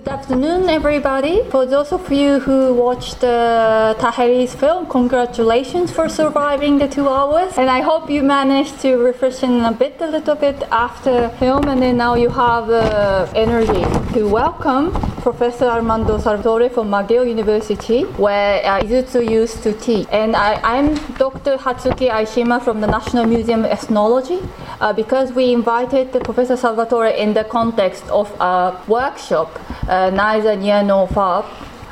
Good afternoon, everybody. For those of you who watched uh, Taheri's film, congratulations for surviving the two hours. And I hope you managed to refreshen a bit, a little bit after film, and then now you have uh, energy to welcome Professor Armando Salvatore from McGill University, where uh, Izutsu used to teach. And I, am Dr. Hatsuki Aishima from the National Museum of Ethnology. Uh, because we invited Professor Salvatore in the context of a workshop, uh, neither near nor far,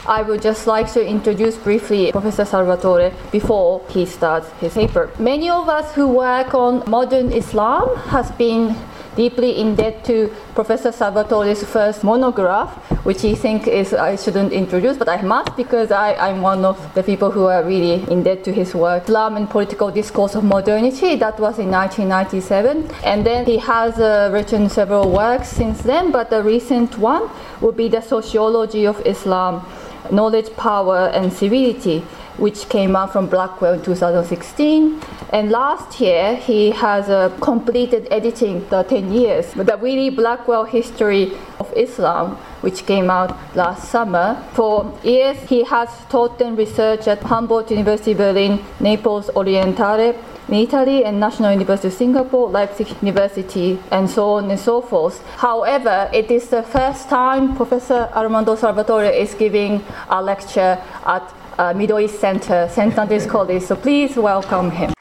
I would just like to introduce briefly Professor Salvatore before he starts his paper. Many of us who work on modern Islam has been deeply in debt to Professor Salvatore's first monograph, which he thinks is I shouldn't introduce, but I must because I, I'm one of the people who are really in debt to his work. Islam and Political Discourse of Modernity, that was in 1997. And then he has uh, written several works since then, but the recent one would be The Sociology of Islam, Knowledge, Power, and Civility which came out from Blackwell in 2016. And last year, he has uh, completed editing the 10 years, the Wiley Blackwell History of Islam, which came out last summer. For years, he has taught and researched at Humboldt University Berlin, Naples Orientale, in Italy and National University of Singapore, Leipzig University, and so on and so forth. However, it is the first time Professor Armando Salvatore is giving a lecture at Uh, Middle East Center. Antony's College. So please welcome him.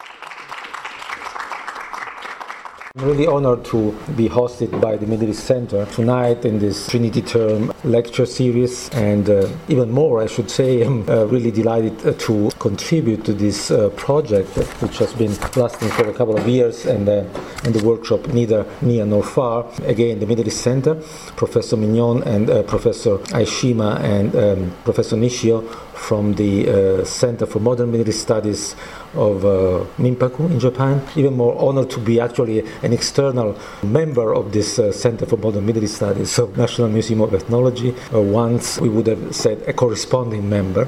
Really honored to be hosted by the Middle East Center tonight in this Trinity Term lecture series, and uh, even more, I should say, I'm uh, really delighted uh, to contribute to this uh, project, which has been lasting for a couple of years, and, uh, and the workshop neither near nor far. Again, the Middle East Center, Professor Mignon and uh, Professor Aishima and um, Professor Nishio from the Center for Modern Middle East Studies of uh, Minpaku in Japan. Even more honored to be actually an external member of this uh, Center for Modern Middle East Studies of National Museum of Ethnology. Uh, once we would have said a corresponding member,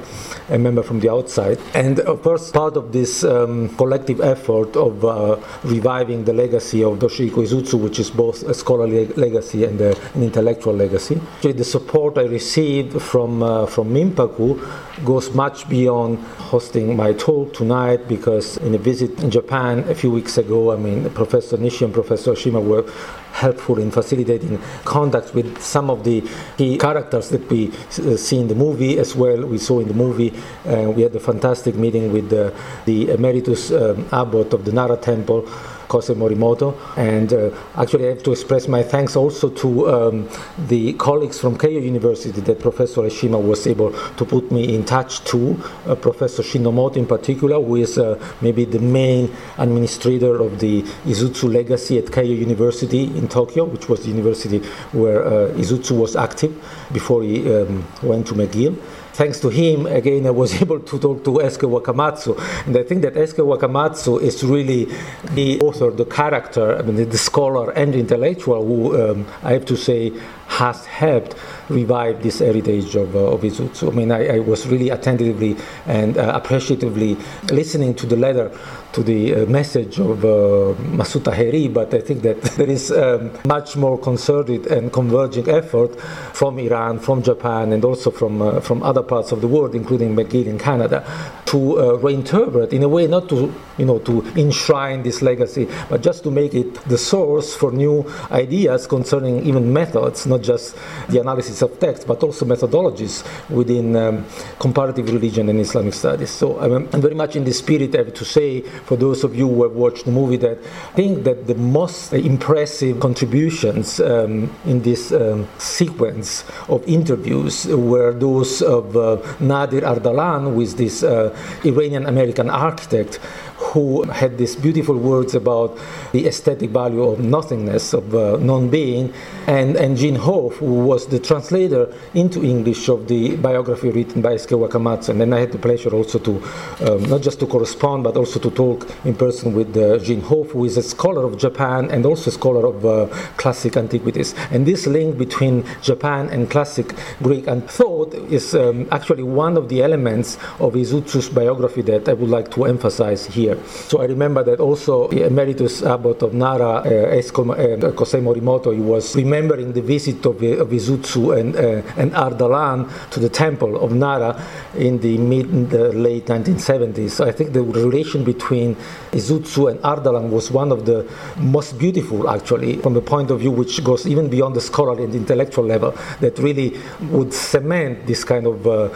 a member from the outside. And of course, part of this um, collective effort of uh, reviving the legacy of Toshihiko Izutsu, which is both a scholarly legacy and a, an intellectual legacy. Actually, the support I received from, uh, from Minpaku goes much beyond hosting my talk tonight because in a visit in Japan a few weeks ago, I mean, Professor Nishi and Professor Shima were helpful in facilitating contact with some of the key characters that we uh, see in the movie as well. We saw in the movie, uh, we had a fantastic meeting with the, the emeritus um, abbot of the Nara Temple. Kosei Morimoto. And uh, actually, I have to express my thanks also to um, the colleagues from Keio University that Professor Aishima was able to put me in touch to, uh, Professor Shinomoto in particular, who is uh, maybe the main administrator of the Izutsu legacy at Keio University in Tokyo, which was the university where Izutsu was active before he um, went to McGill thanks to him, again, I was able to talk to Eisuke Wakamatsu. And I think that Eisuke Wakamatsu is really the author, the character, I mean, the scholar and intellectual who, um, I have to say, has helped revive this heritage of, uh, of Izutsu. I mean, I, I, was really attentively and uh, appreciatively listening to the letter, to the uh, message of uh, Taheri, but I think that there is um, much more concerted and converging effort from Iran, from Japan, and also from, uh, from other parts of the world, including McGill in Canada, to uh, reinterpret in a way not to, you know, to enshrine this legacy, but just to make it the source for new ideas concerning even methods, not just the analysis of text, but also methodologies within um, comparative religion and Islamic studies. So I'm, I'm, very much in the spirit, I have to say, for those of you who have watched the movie, that I think that the most impressive contributions um, in this um, sequence of interviews were those of uh, Nader Ardalan, with this uh, Iranian American architect who had these beautiful words about the aesthetic value of nothingness, of uh, non being, and, and Jean Hoff, who was the translator into English of the biography written by Eisuke Wakamatsu. And then I had the pleasure also to um, not just to correspond, but also to talk in person with uh, Jean Hoff, who is a scholar of Japan and also a scholar of uh, classic antiquities. And this link between Japan and classic Greek and thought is um, actually one of the elements of Izutsu's biography that I would like to emphasize here So I remember that also emeritus abbot of Nara, uh, uh, Kosei Morimoto, he was remembering the visit of, of Izutsu and, and Ardalan to the temple of Nara in the mid the late 1970s. So I think the relation between Izutsu and Ardalan was one of the most beautiful, actually, from the point of view which goes even beyond the scholarly and intellectual level, that really would cement this kind of uh,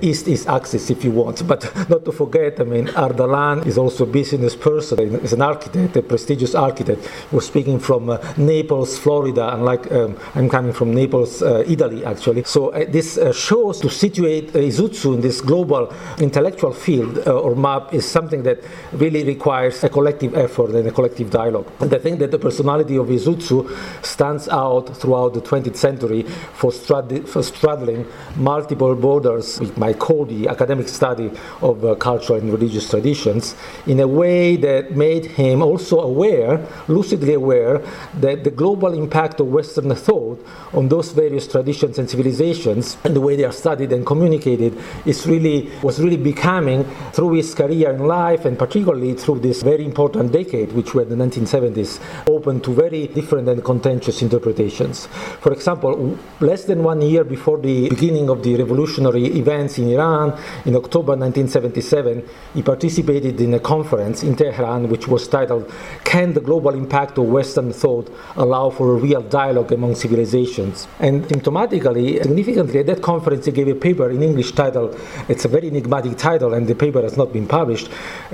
east-east axis, if you want. But not to forget, I mean, Ardalan is also a business person, is an architect, a prestigious architect. Was speaking from uh, Naples, Florida, unlike um, I'm coming from Naples, uh, Italy, actually. So uh, this uh, shows to situate uh, Izutsu in this global intellectual field or map is something that really requires a collective effort and a collective dialogue. And I think that the personality of Izutsu stands out throughout the 20th century for, strad- for straddling multiple borders, we might call the academic study of uh, cultural and religious traditions, in a way that made him also aware, lucidly aware, that the global impact of Western thought on those various traditions and civilizations and the way they are studied and communicated is really was really becoming through his career in life and particularly through this very important decade, which were the 1970s, open to very different and contentious interpretations. For example, less than one year before the beginning of the revolutionary events in Iran, in October 1977, he participated in a conference in Tehran which was titled Can the Global Impact of Western Thought Allow for a Real Dialogue Among Civilizations? And symptomatically, significantly, at that conference, he gave a paper in English titled, it's a very enigmatic title, and the paper has not been published.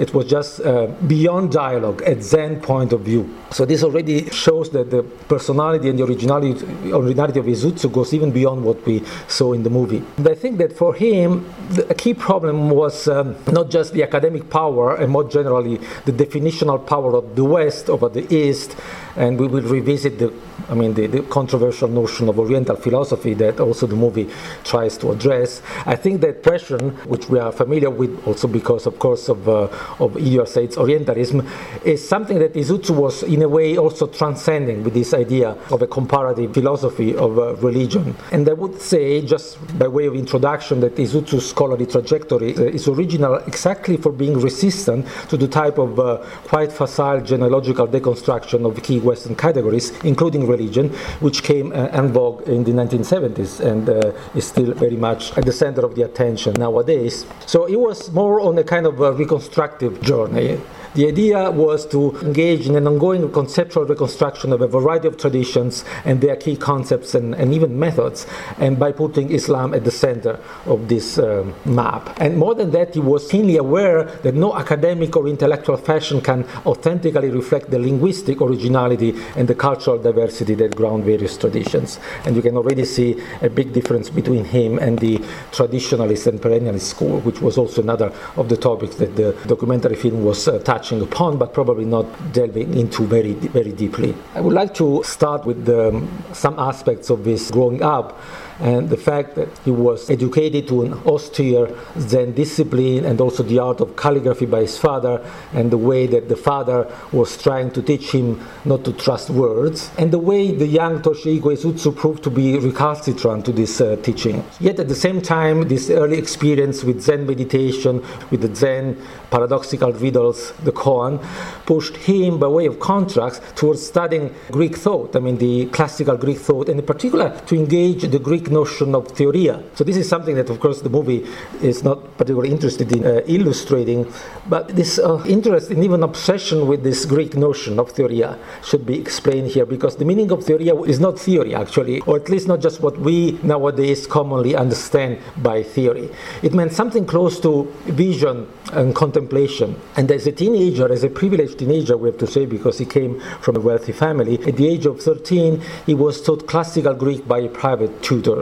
It was just uh, Beyond Dialogue, a Zen Point of View. So this already shows that the personality and the originality, originality of Izutsu goes even beyond what we saw in the movie. I think that for him, the key problem was um, not just the academic power and more generally the definitional power of the West over the East, and we will revisit the I mean, the, the, controversial notion of Oriental philosophy that also the movie tries to address. I think that question, which we are familiar with also because, of course, of, uh, of Ilya Said's Orientalism, is something that Izutsu was in a way also transcending with this idea of a comparative philosophy of uh, religion. And I would say, just by way of introduction, that Izutsu's scholarly trajectory uh, is original exactly for being resistant to the type of uh, quite facile genealogical deconstruction of key Western categories, including religion, which came uh, en vogue in the 1970s and uh, is still very much at the center of the attention nowadays. So it was more on a kind of a reconstructive journey. The idea was to engage in an ongoing conceptual reconstruction of a variety of traditions and their key concepts and, and even methods, and by putting Islam at the center of this um, map. And more than that, he was keenly aware that no academic or intellectual fashion can authentically reflect the linguistic originality and the cultural diversity that ground various traditions. And you can already see a big difference between him and the traditionalist and perennialist school, which was also another of the topics that the documentary film was uh, touching touching upon, but probably not delving into very, very deeply. I would like to start with um, some aspects of this growing up and the fact that he was educated to an austere Zen discipline and also the art of calligraphy by his father, and the way that the father was trying to teach him not to trust words, and the way the young Toshihiko Izutsu proved to be recalcitrant to this uh, teaching. Yet at the same time, this early experience with Zen meditation, with the Zen paradoxical riddles, the koan, pushed him, by way of contrast, towards studying Greek thought, I mean the classical Greek thought, and in particular to engage the Greek Greek notion of theoria. So this is something that, of course, the movie is not particularly interested in uh, illustrating, but this uh, interest and even obsession with this Greek notion of theoria should be explained here because the meaning of theoria is not theory, actually, or at least not just what we nowadays commonly understand by theory. It meant something close to vision and contemplation. And as a teenager, as a privileged teenager, we have to say, because he came from a wealthy family, at the age of 13, he was taught classical Greek by a private tutor.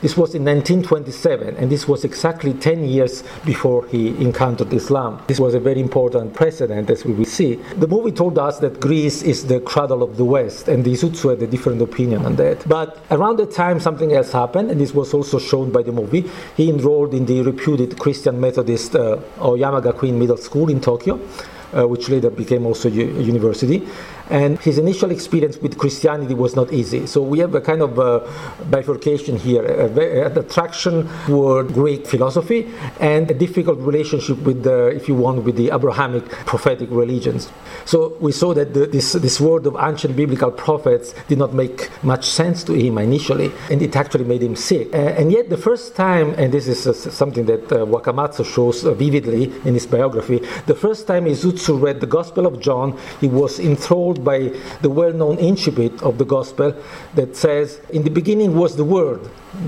This was in 1927, and this was exactly 10 years before he encountered Islam. This was a very important precedent, as we will see. The movie told us that Greece is the cradle of the West, and the Izutsu had a different opinion on that. But around the time, something else happened, and this was also shown by the movie. He enrolled in the reputed Christian Methodist uh, Aoyama Gakuin Middle School in Tokyo. Uh, which later became also a university. And his initial experience with Christianity was not easy. So we have a kind of a bifurcation here an attraction toward Greek philosophy and a difficult relationship with the, if you want, with the Abrahamic prophetic religions. So we saw that the, this, this word of ancient biblical prophets did not make much sense to him initially, and it actually made him sick. Uh, and yet, the first time, and this is uh, something that uh, Wakamatsu shows uh, vividly in his biography, the first time Izutsu read the Gospel of John, he was enthralled by the well known incipit of the Gospel that says, In the beginning was the Word,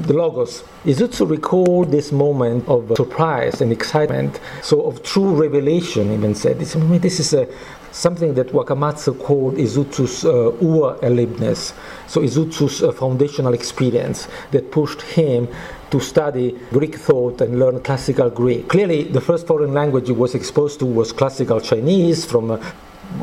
the Logos. Izutsu recalled this moment of surprise and excitement, so of true revelation, even said. This, this is a something that Wakamatsu called Izutsu's uh, Ur-Erlebnis, so Izutsu's uh, foundational experience that pushed him to study Greek thought and learn classical Greek. Clearly, the first foreign language he was exposed to was classical Chinese from uh,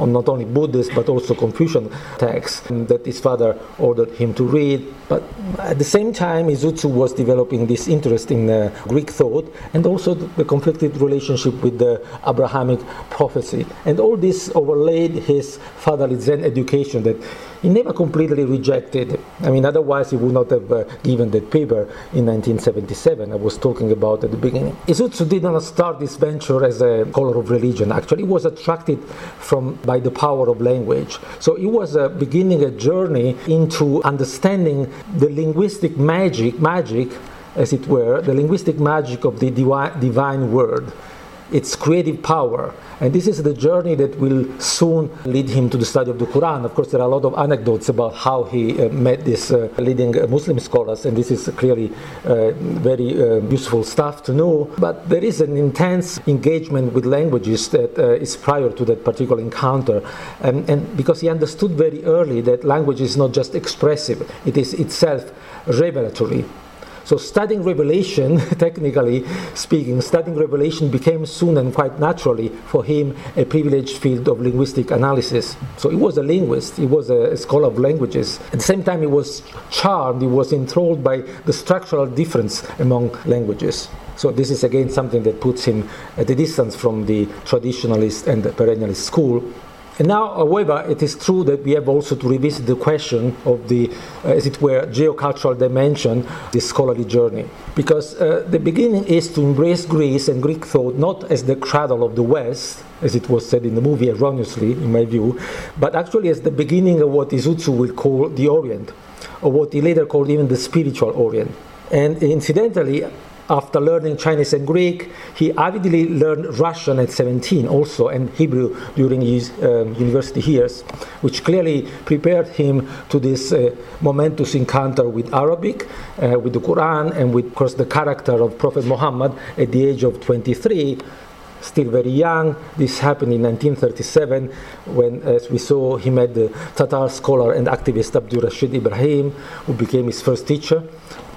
not only Buddhist but also Confucian texts that his father ordered him to read. But at the same time, Izutsu was developing this interest in uh, Greek thought and also the conflicted relationship with the Abrahamic prophecy. And all this overlaid his fatherly Zen education that he never completely rejected. I mean, otherwise he would not have uh, given that paper in 1977 I was talking about at the beginning. Izutsu did not start this venture as a color of religion. Actually, he was attracted from by the power of language. So he was uh, beginning a journey into understanding the linguistic magic, magic, as it were, the linguistic magic of the divi- divine word its creative power. And this is the journey that will soon lead him to the study of the Quran. Of course, there are a lot of anecdotes about how he uh, met these uh, leading uh, Muslim scholars, and this is clearly uh, very uh, useful stuff to know. But there is an intense engagement with languages that is prior to that particular encounter. And, and because he understood very early that language is not just expressive, it is itself revelatory. So studying Revelation, technically speaking, studying Revelation became soon and quite naturally for him a privileged field of linguistic analysis. So he was a linguist, he was a scholar of languages. At the same time, he was charmed, he was enthralled by the structural difference among languages. So this is again something that puts him at a distance from the traditionalist and the perennialist school. And now, however, it is true that we have also to revisit the question of the, uh, as it were, geocultural dimension, this scholarly journey. Because uh, the beginning is to embrace Greece and Greek thought not as the cradle of the West, as it was said in the movie erroneously, in my view, but actually as the beginning of what Izutsu will call the Orient, or what he later called even the spiritual Orient. And incidentally, after learning Chinese and Greek, he avidly learned Russian at 17 also and Hebrew during his um, university years, which clearly prepared him to this uh, momentous encounter with Arabic, uh, with the Quran, and with, of course, the character of Prophet Muhammad at the age of 23 still very young. This happened in 1937 when, as we saw, he met the Tatar scholar and activist Abdul Rashid Ibrahim, who became his first teacher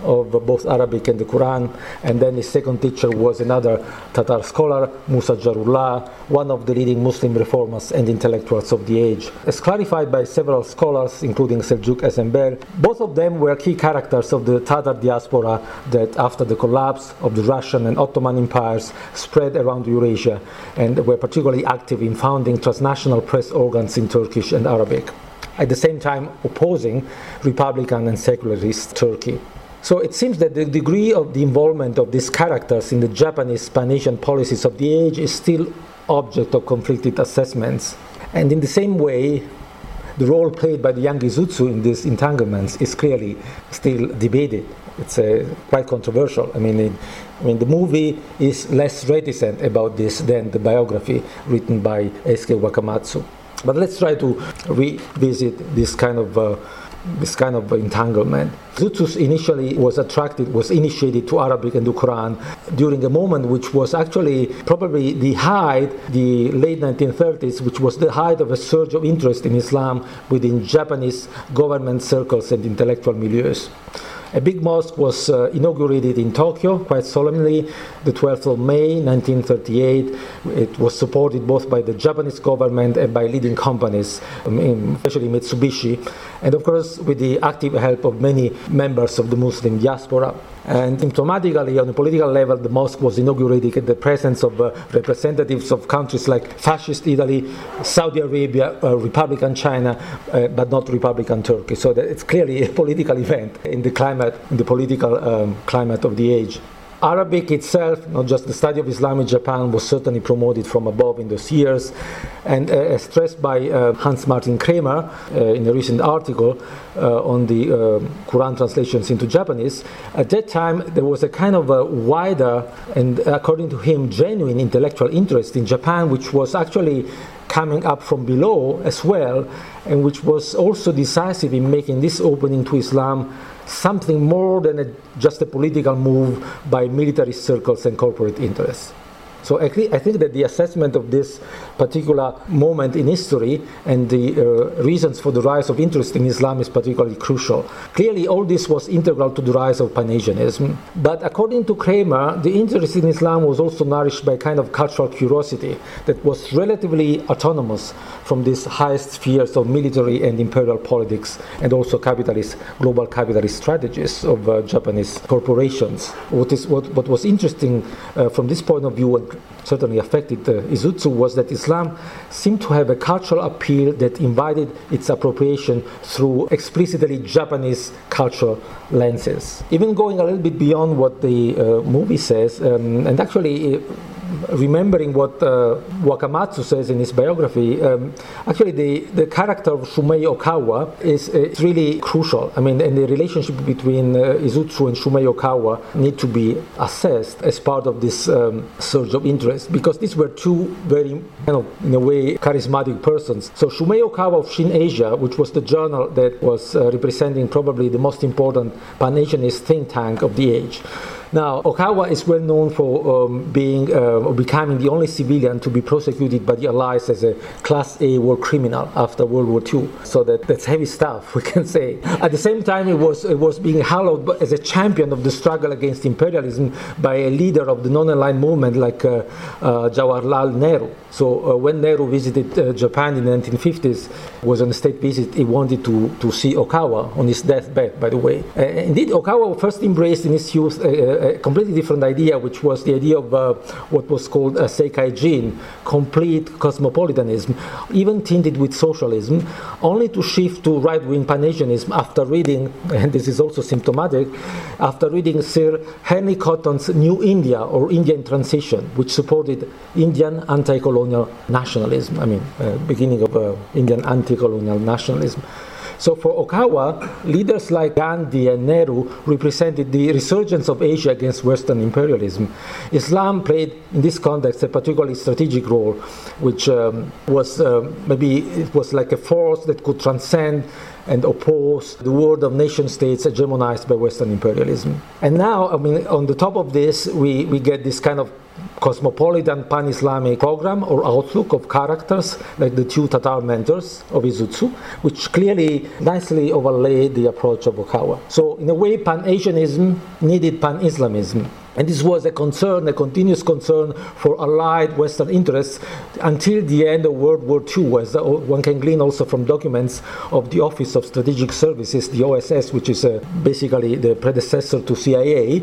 of both Arabic and the Quran. And then his second teacher was another Tatar scholar, Musa Jarullah, one of the leading Muslim reformers and intellectuals of the age. As clarified by several scholars, including Selçuk Esenbel, both of them were key characters of the Tatar diaspora that, after the collapse of the Russian and Ottoman empires, spread around Eurasia and were particularly active in founding transnational press organs in Turkish and Arabic at the same time opposing Republican and secularist Turkey. So it seems that the degree of the involvement of these characters in the Japanese Spanish and policies of the age is still object of conflicted assessments. And in the same way, the role played by the young Izutsu in these entanglements is clearly still debated. It's uh, quite controversial. I mean, it, I mean, the movie is less reticent about this than the biography written by Eisuke Wakamatsu. But let's try to revisit this kind of uh, this kind of entanglement. Izutsu initially was attracted, was initiated to Arabic and the Quran during a moment which was actually probably the height, the late 1930s, which was the height of a surge of interest in Islam within Japanese government circles and intellectual milieus. A big mosque was uh, inaugurated in Tokyo quite solemnly the 12th of May 1938. It was supported both by the Japanese government and by leading companies, um, especially Mitsubishi and of course with the active help of many members of the Muslim diaspora. And symptomatically, on a political level, the mosque was inaugurated in the presence of uh, representatives of countries like fascist Italy, Saudi Arabia, uh, Republican China, uh, but not Republican Turkey. So it's clearly a political event in the climate, in the political um, climate of the age. Arabic itself, not just the study of Islam in Japan, was certainly promoted from above in those years. And uh, stressed by uh, Hans Martin Kramer uh, in a recent article uh, on the uh, Quran translations into Japanese, at that time there was a kind of a wider and, according to him, genuine intellectual interest in Japan, which was actually coming up from below as well, and which was also decisive in making this opening to Islam something more than a, just a political move by military circles and corporate interests. So I, I think that the assessment of this particular moment in history and the uh, reasons for the rise of interest in Islam is particularly crucial. Clearly, all this was integral to the rise of Pan-Asianism. But according to Kramer, the interest in Islam was also nourished by a kind of cultural curiosity that was relatively autonomous from these highest spheres of military and imperial politics and also capitalist, global capitalist strategies of uh, Japanese corporations. What, is, what, what was interesting uh, from this point of view certainly affected uh, Izutsu was that Islam seemed to have a cultural appeal that invited its appropriation through explicitly Japanese cultural lenses. Even going a little bit beyond what the uh, movie says, um, and actually remembering what uh, Wakamatsu says in his biography, um, actually the, the character of Shumei Okawa is really crucial. I mean, and the relationship between uh, Izutsu and Shumei Okawa need to be assessed as part of this um, surge of interest because these were two very, kind of, in a way, charismatic persons. So Shumei Okawa of Shin Asia, which was the journal that was uh, representing probably the most important Pan-Asianist think tank of the age, now, Okawa is well known for um, being uh, becoming the only civilian to be prosecuted by the Allies as a Class A war criminal after World War II. So that, that's heavy stuff, we can say. At the same time, it was it was being hallowed as a champion of the struggle against imperialism by a leader of the non-aligned movement like uh, uh, Jawaharlal Nehru. So uh, when Nehru visited uh, Japan in the 1950s, was on a state visit, he wanted to, to see Okawa on his deathbed, by the way. Uh, indeed, Okawa first embraced in his youth a, a, completely different idea, which was the idea of uh, what was called a Seikai Jin, complete cosmopolitanism, even tinted with socialism, only to shift to right-wing Pan-Asianism after reading, and this is also symptomatic, after reading Sir Henry Cotton's New India or Indian Transition, which supported Indian anti-colonial colonial nationalism, I mean, uh, beginning of uh, Indian anti colonial nationalism. So for Okawa, leaders like Gandhi and Nehru represented the resurgence of Asia against Western imperialism. Islam played in this context a particularly strategic role, which um, was uh, maybe it was like a force that could transcend and oppose the world of nation states hegemonized by Western imperialism. And now, I mean, on the top of this, we, we get this kind of cosmopolitan pan-Islamic program or outlook of characters like the two Tatar mentors of Izutsu, which clearly nicely overlay the approach of Okawa. So in a way, Pan-Asianism needed Pan-Islamism. And this was a concern, a continuous concern for allied Western interests until the end of World War II, as one can glean also from documents of the Office of Strategic Services, the OSS, which is uh, basically the predecessor to CIA,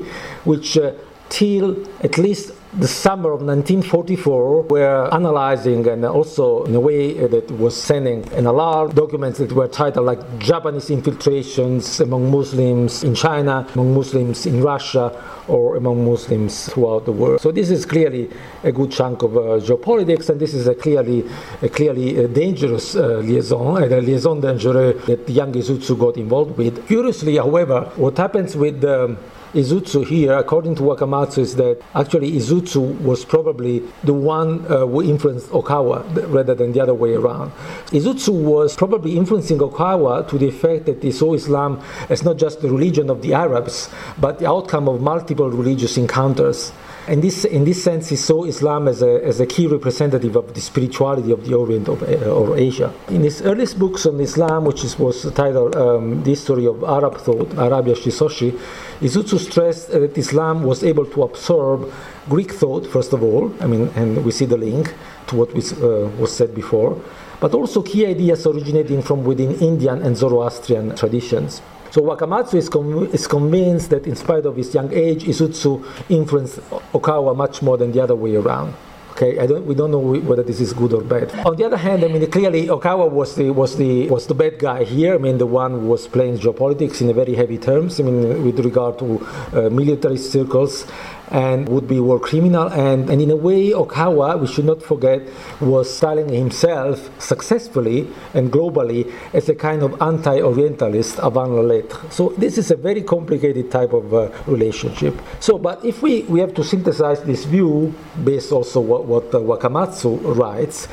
which uh, till at least the summer of 1944 were analyzing and also in a way that was sending an alarm documents that were titled like Japanese infiltrations among Muslims in China, among Muslims in Russia, or among Muslims throughout the world. So this is clearly a good chunk of uh, geopolitics, and this is a clearly, a clearly a uh, dangerous uh, liaison, a liaison dangereux that young Izutsu got involved with. Curiously, however, what happens with the Izutsu here, according to Wakamatsu, is that actually Izutsu was probably the one uh, who influenced Okawa rather than the other way around. Izutsu was probably influencing Okawa to the effect that he saw Islam as not just the religion of the Arabs, but the outcome of multiple religious encounters And this, in this sense, he saw Islam as a, as a key representative of the spirituality of the Orient of, uh, or Asia. In his earliest books on Islam, which is, was titled um, The History of Arab Thought, Arabia Shisoshi, Izutsu stressed that Islam was able to absorb Greek thought, first of all, I mean, and we see the link to what was, uh, was said before, but also key ideas originating from within Indian and Zoroastrian traditions. So Wakamatsu is, com- is convinced that in spite of his young age, Izutsu influenced Okawa much more than the other way around. Okay, don't, we don't know whether this is good or bad. On the other hand, I mean, clearly Okawa was the was the was the bad guy here. I mean, the one who was playing geopolitics in a very heavy terms. I mean, with regard to uh, military circles, and would be war criminal. And, and in a way, Okawa, we should not forget, was styling himself successfully and globally as a kind of anti-Orientalist avant la lettre. So this is a very complicated type of uh, relationship. So, but if we, we have to synthesize this view based also what, what uh, Wakamatsu writes,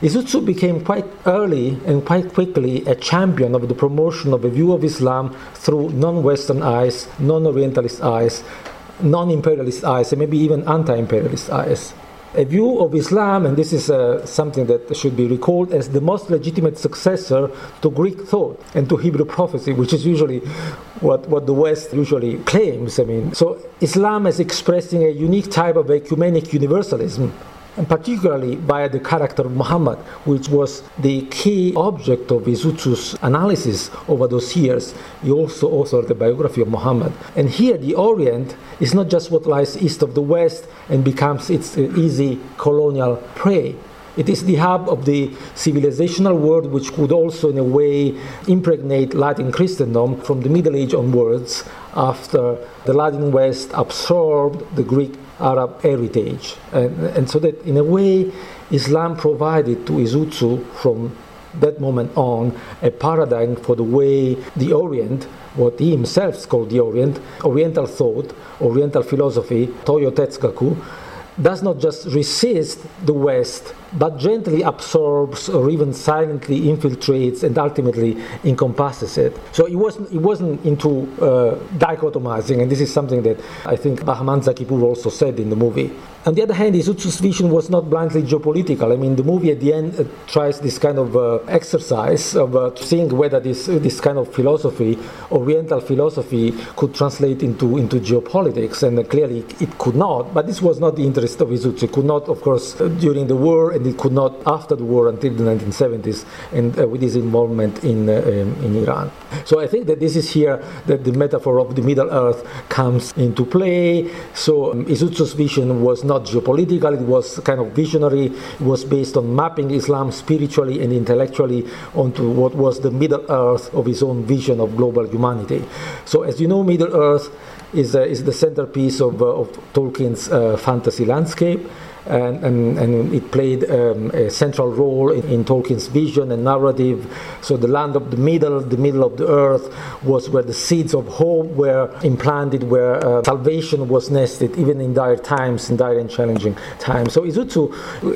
Izutsu became quite early and quite quickly a champion of the promotion of a view of Islam through non-Western eyes, non-Orientalist eyes, non-imperialist eyes, and maybe even anti-imperialist eyes. A view of Islam, and this is uh, something that should be recalled as the most legitimate successor to Greek thought and to Hebrew prophecy, which is usually what, what the West usually claims. I mean, so Islam is expressing a unique type of ecumenic universalism and particularly by the character of Muhammad, which was the key object of Izutsu's analysis over those years. He also authored the biography of Muhammad. And here, the Orient is not just what lies east of the West and becomes its uh, easy colonial prey. It is the hub of the civilizational world, which could also, in a way, impregnate Latin Christendom from the Middle Age onwards after the Latin West absorbed the Greek Arab heritage. And, and so that, in a way, Islam provided to Izutsu from that moment on a paradigm for the way the Orient, what he himself called the Orient, Oriental thought, Oriental philosophy, Toyo Tetsugaku, does not just resist the West, but gently absorbs or even silently infiltrates and ultimately encompasses it. So it wasn't, it wasn't into uh, dichotomizing, and this is something that I think Bahman Zakipur also said in the movie. On the other hand, Izutsu's vision was not blindly geopolitical. I mean, the movie at the end uh, tries this kind of uh, exercise of uh, seeing whether this, this kind of philosophy, Oriental philosophy, could translate into, into geopolitics, and clearly it could not. But this was not the interest of Izutsu. It could not, of course, during the war, and it could not after the war until the 1970s, and uh, with his involvement in, uh, in Iran. So I think that this is here that the metaphor of the Middle Earth comes into play. So um, Izutsu's vision was not geopolitical, it was kind of visionary, it was based on mapping Islam spiritually and intellectually onto what was the Middle Earth of his own vision of global humanity. So, as you know, Middle Earth is, uh, is the centerpiece of, uh, of Tolkien's uh, fantasy landscape and, and, and it played um, a central role in, in, Tolkien's vision and narrative. So the land of the middle, the middle of the earth, was where the seeds of hope were implanted, where uh, salvation was nested, even in dire times, in dire and challenging times. So Izutsu,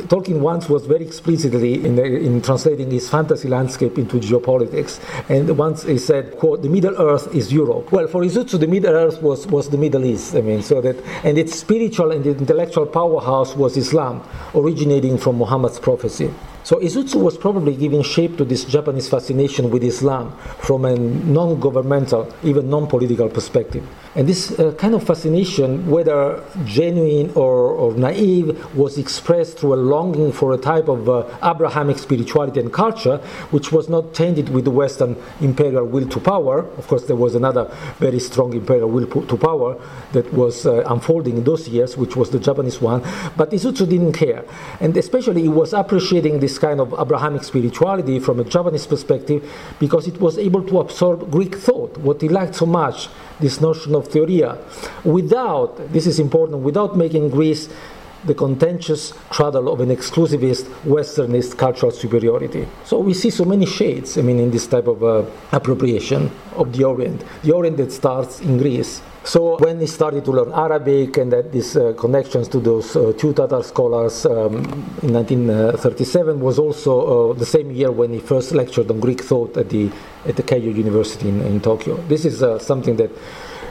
Tolkien once was very explicitly in, the, in translating his fantasy landscape into geopolitics, and once he said, "quote The Middle Earth is Europe." Well, for Izutsu, the Middle Earth was was the Middle East. I mean, so that and its spiritual and intellectual powerhouse was Islam, originating from Muhammad's prophecy. So Izutsu was probably giving shape to this Japanese fascination with Islam from a non-governmental, even non-political perspective. And this uh, kind of fascination, whether genuine or, or, naive, was expressed through a longing for a type of uh, Abrahamic spirituality and culture, which was not tainted with the Western imperial will to power. Of course, there was another very strong imperial will to power that was uh, unfolding in those years, which was the Japanese one. But Izutsu didn't care. And especially, he was appreciating this kind of Abrahamic spirituality from a Japanese perspective because it was able to absorb Greek thought, what he liked so much this notion of theoria, without, this is important, without making Greece the contentious cradle of an exclusivist Westernist cultural superiority. So we see so many shades, I mean, in this type of uh, appropriation of the Orient. The Orient that starts in Greece. So when he started to learn Arabic and that these uh, connections to those uh, two Tatar scholars um, in 1937 was also uh, the same year when he first lectured on Greek thought at the at the Keio University in, in Tokyo. This is uh, something that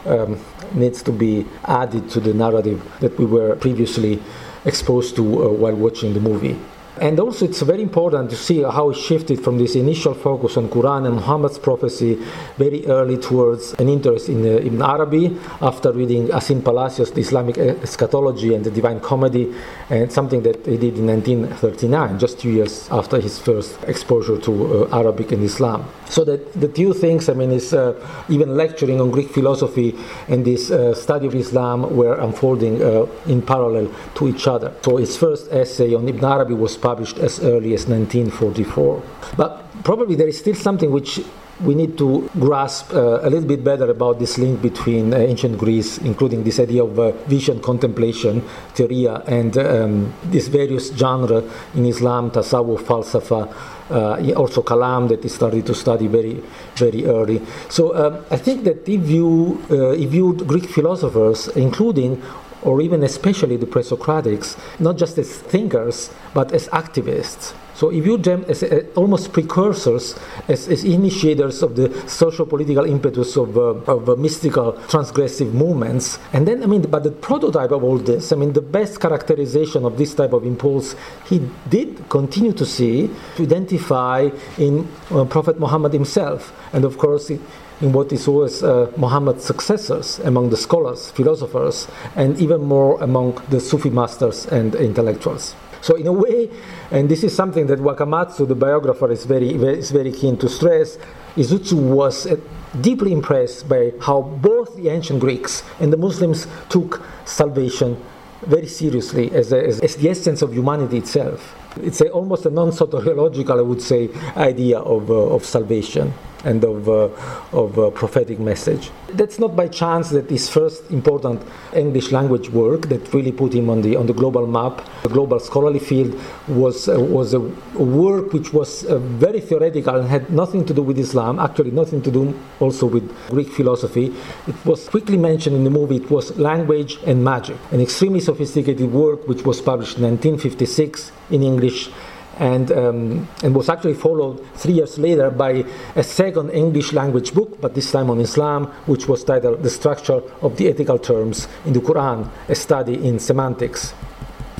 um, needs to be added to the narrative that we were previously exposed to uh, while watching the movie. And also, it's very important to see how it shifted from this initial focus on Quran and Muhammad's prophecy very early towards an interest in, uh, Ibn Arabi after reading Asin Palacios' Islamic Eschatology and the Divine Comedy, and something that he did in 1939, just two years after his first exposure to uh, Arabic and Islam. So that the two things, I mean, is uh, even lecturing on Greek philosophy and this uh, study of Islam were unfolding uh, in parallel to each other. So his first essay on Ibn Arabi was published as early as 1944. But probably there is still something which we need to grasp uh, a little bit better about this link between uh, ancient Greece, including this idea of uh, vision, contemplation, theoria, and um, these various genres in Islam, tasawwuf, falsafa, uh, also kalam that he started to study very, very early. So um, I think that if you, uh, he viewed Greek philosophers, including or even especially the pre-Socratics, not just as thinkers, but as activists. So he viewed them as uh, almost precursors, as, as, initiators of the social-political impetus of, uh, of uh, mystical transgressive movements. And then, I mean, but the prototype of all this, I mean, the best characterization of this type of impulse, he did continue to see, to identify in uh, Prophet Muhammad himself. And of course, in what is always uh, Muhammad's successors among the scholars, philosophers, and even more among the Sufi masters and intellectuals. So in a way, and this is something that Wakamatsu, the biographer, is very, very, is very keen to stress, Izutsu was uh, deeply impressed by how both the ancient Greeks and the Muslims took salvation very seriously as, a, as, as the essence of humanity itself. It's a, almost a non-soteriological, I would say, idea of, uh, of salvation and of, uh, of uh, prophetic message. That's not by chance that his first important English language work that really put him on the, on the global map, the global scholarly field, was, uh, was a work which was very theoretical and had nothing to do with Islam, actually nothing to do also with Greek philosophy. It was quickly mentioned in the movie, it was Language and Magic, an extremely sophisticated work which was published in 1956 in English and, um, and was actually followed three years later by a second English language book, but this time on Islam, which was titled The Structure of the Ethical Terms in the Quran, a study in semantics.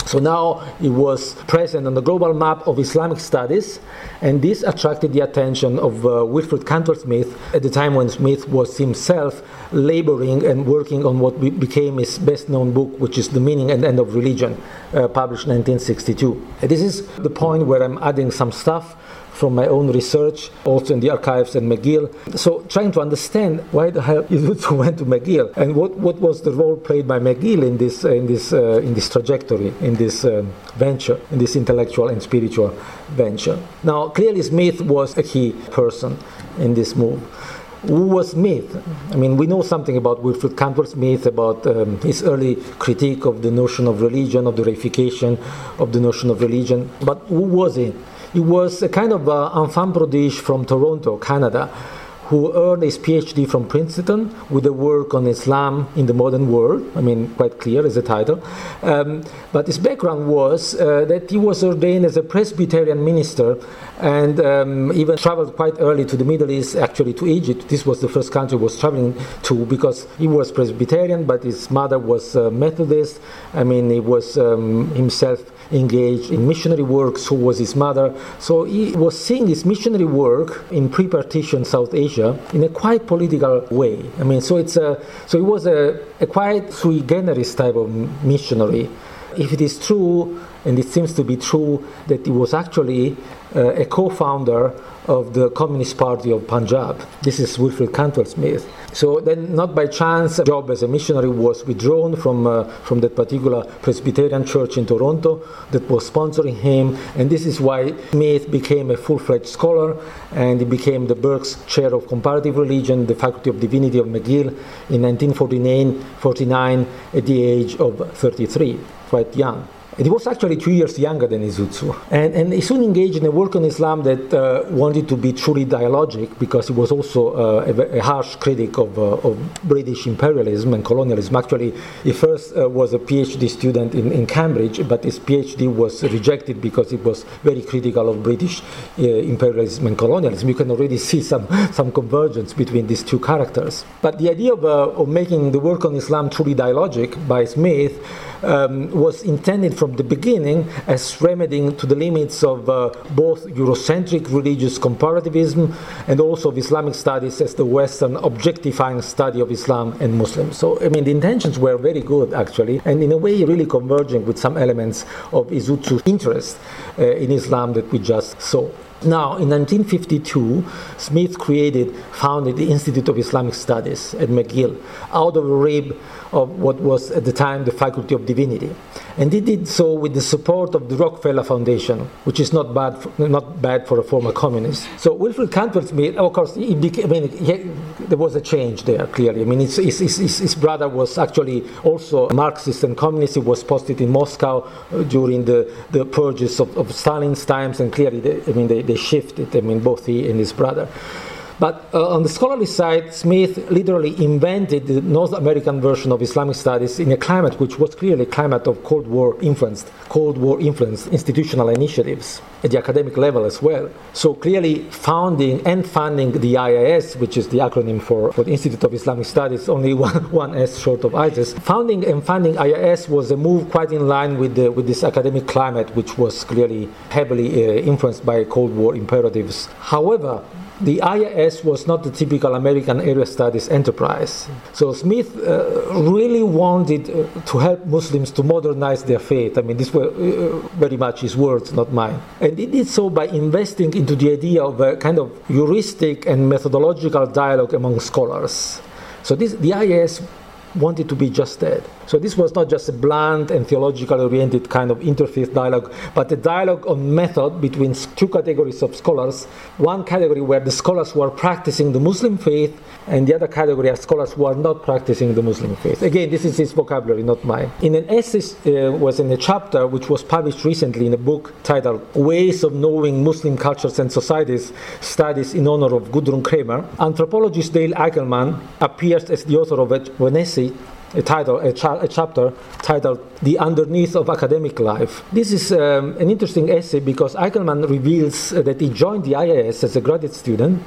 So now it was present on the global map of Islamic studies, and this attracted the attention of uh, Wilfred Cantwell Smith at the time when Smith was himself laboring and working on what be- became his best known book, which is The Meaning and End of Religion, uh, published in 1962. And this is the point where I'm adding some stuff from my own research, also in the archives at McGill. So trying to understand why the hell Izutsu went to McGill and what, what was the role played by McGill in this, in this, uh, in this trajectory, in this um, venture, in this intellectual and spiritual venture. Now, clearly Smith was a key person in this move who was Smith? I mean, we know something about Wilfred Cantwell Smith, about um, his early critique of the notion of religion, of the reification of the notion of religion, but who was he? He was a kind of uh, enfant prodige from Toronto, Canada, who earned his PhD from Princeton with a work on Islam in the modern world. I mean, quite clear as the title. Um, but his background was uh, that he was ordained as a Presbyterian minister and um, even traveled quite early to the Middle East, actually to Egypt. This was the first country he was traveling to because he was Presbyterian, but his mother was uh, Methodist. I mean, he was um, himself engaged in missionary work, so was his mother. So he was seeing his missionary work in pre-partition South Asia in a quite political way. I mean, so it's a, so he was a, a quite sui generis type of missionary. If it is true, and it seems to be true, that he was actually uh, a co-founder of the Communist Party of Punjab. This is Wilfred Cantwell Smith. So then, not by chance, a job as a missionary was withdrawn from, uh, from that particular Presbyterian church in Toronto that was sponsoring him. And this is why Smith became a full fledged scholar and he became the Birks Chair of Comparative Religion, the Faculty of Divinity of McGill in 1949 49 at the age of 33, quite young. He was actually two years younger than Izutsu. And, and he soon engaged in a work on Islam that uh, wanted to be truly dialogic because he was also uh, a, a, harsh critic of, uh, of, British imperialism and colonialism. Actually, he first uh, was a PhD student in, in Cambridge, but his PhD was rejected because it was very critical of British uh, imperialism and colonialism. You can already see some, some convergence between these two characters. But the idea of, uh, of making the work on Islam truly dialogic by Smith um, was intended from the beginning as remedying to the limits of uh, both Eurocentric religious comparativism and also of Islamic studies as the Western objectifying study of Islam and Muslims. So, I mean, the intentions were very good actually, and in a way, really converging with some elements of Izutsu's interest uh, in Islam that we just saw. Now, in 1952, Smith created, founded the Institute of Islamic Studies at McGill out of a rib of what was at the time the Faculty of Divinity. And he did so with the support of the Rockefeller Foundation, which is not bad for, not bad for a former communist. So Wilfred Cantwell Smith, of course, became, I mean, he, there was a change there, clearly. I mean, his, his, brother was actually also Marxist and communist. He was posted in Moscow uh, during the, the purges of, of Stalin's times, and clearly, they, I mean, they, they shifted, I mean, both he and his brother. But uh, on the scholarly side, Smith literally invented the North American version of Islamic studies in a climate which was clearly a climate of Cold War influenced, Cold War influenced institutional initiatives at the academic level as well. So clearly founding and funding the IIS, which is the acronym for, for the Institute of Islamic Studies, only one, one S short of ISIS. Founding and funding IIS was a move quite in line with, the, with this academic climate, which was clearly heavily uh, influenced by Cold War imperatives. However, the IIS was not the typical American area studies enterprise. So Smith uh, really wanted uh, to help Muslims to modernize their faith. I mean, these were uh, very much his words, not mine. And he did so by investing into the idea of a kind of heuristic and methodological dialogue among scholars. So this, the IIS wanted to be just that. So this was not just a blunt and theologically oriented kind of interfaith dialogue, but a dialogue on method between two categories of scholars. One category where the scholars who were practicing the Muslim faith, and the other category are scholars who are not practicing the Muslim faith. Again, this is his vocabulary, not mine. In an essay uh, was in a chapter which was published recently in a book titled "Ways of Knowing Muslim Cultures and Societies: Studies in Honor of Gudrun Kramer." Anthropologist Dale Eickelman appears as the author of an essay a title, a, cha- a, chapter titled "The Underneath of Academic Life." This is um, an interesting essay because Eickelman reveals that he joined the IIS as a graduate student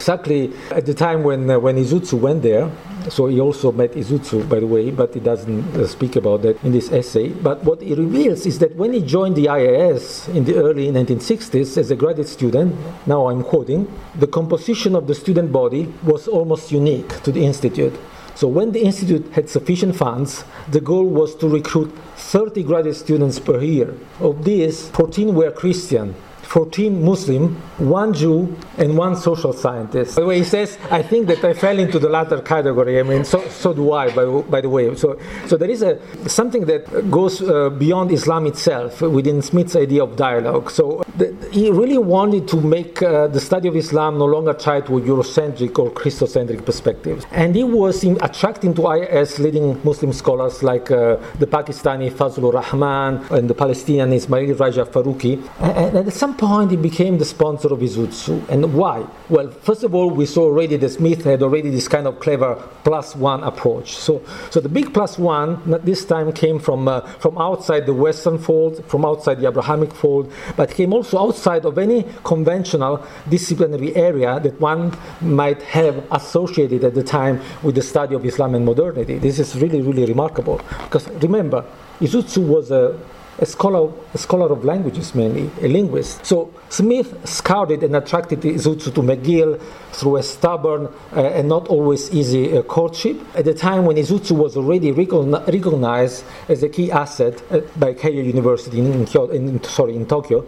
exactly at the time when uh, when Izutsu went there. So he also met Izutsu, by the way, but he doesn't uh, speak about that in this essay. But what he reveals is that when he joined the IIS in the early 1960s as a graduate student, now I'm quoting, the composition of the student body was almost unique to the institute. So when the institute had sufficient funds, the goal was to recruit 30 graduate students per year. Of these, 14 were Christian, 14 Muslim, one Jew, and one social scientist. By the way, he says, I think that I fell into the latter category. I mean, so, so do I, by, by the way. So, so there is a, something that goes uh, beyond Islam itself within Smith's idea of dialogue. So the, he really wanted to make uh, the study of Islam no longer tied to a Eurocentric or Christocentric perspective. And he was in, attracting to IIS leading Muslim scholars like uh, the Pakistani Fazlur Rahman and the Palestinian Ismail Raja Faruqi. And, and at some point, he became the sponsor of Izutsu. And why? Well, first of all, we saw already that Smith had already this kind of clever plus one approach. So, so the big plus one this time came from, uh, from outside the Western fold, from outside the Abrahamic fold, but came also outside of any conventional disciplinary area that one might have associated at the time with the study of Islam and modernity. This is really, really remarkable. Because remember, Izutsu was a a scholar, a scholar of languages mainly, a linguist. So Smith scouted and attracted Izutsu to McGill through a stubborn uh, and not always easy uh, courtship. At the time when Izutsu was already recogni- recognized as a key asset uh, by Keio University in, in, in, sorry, in Tokyo,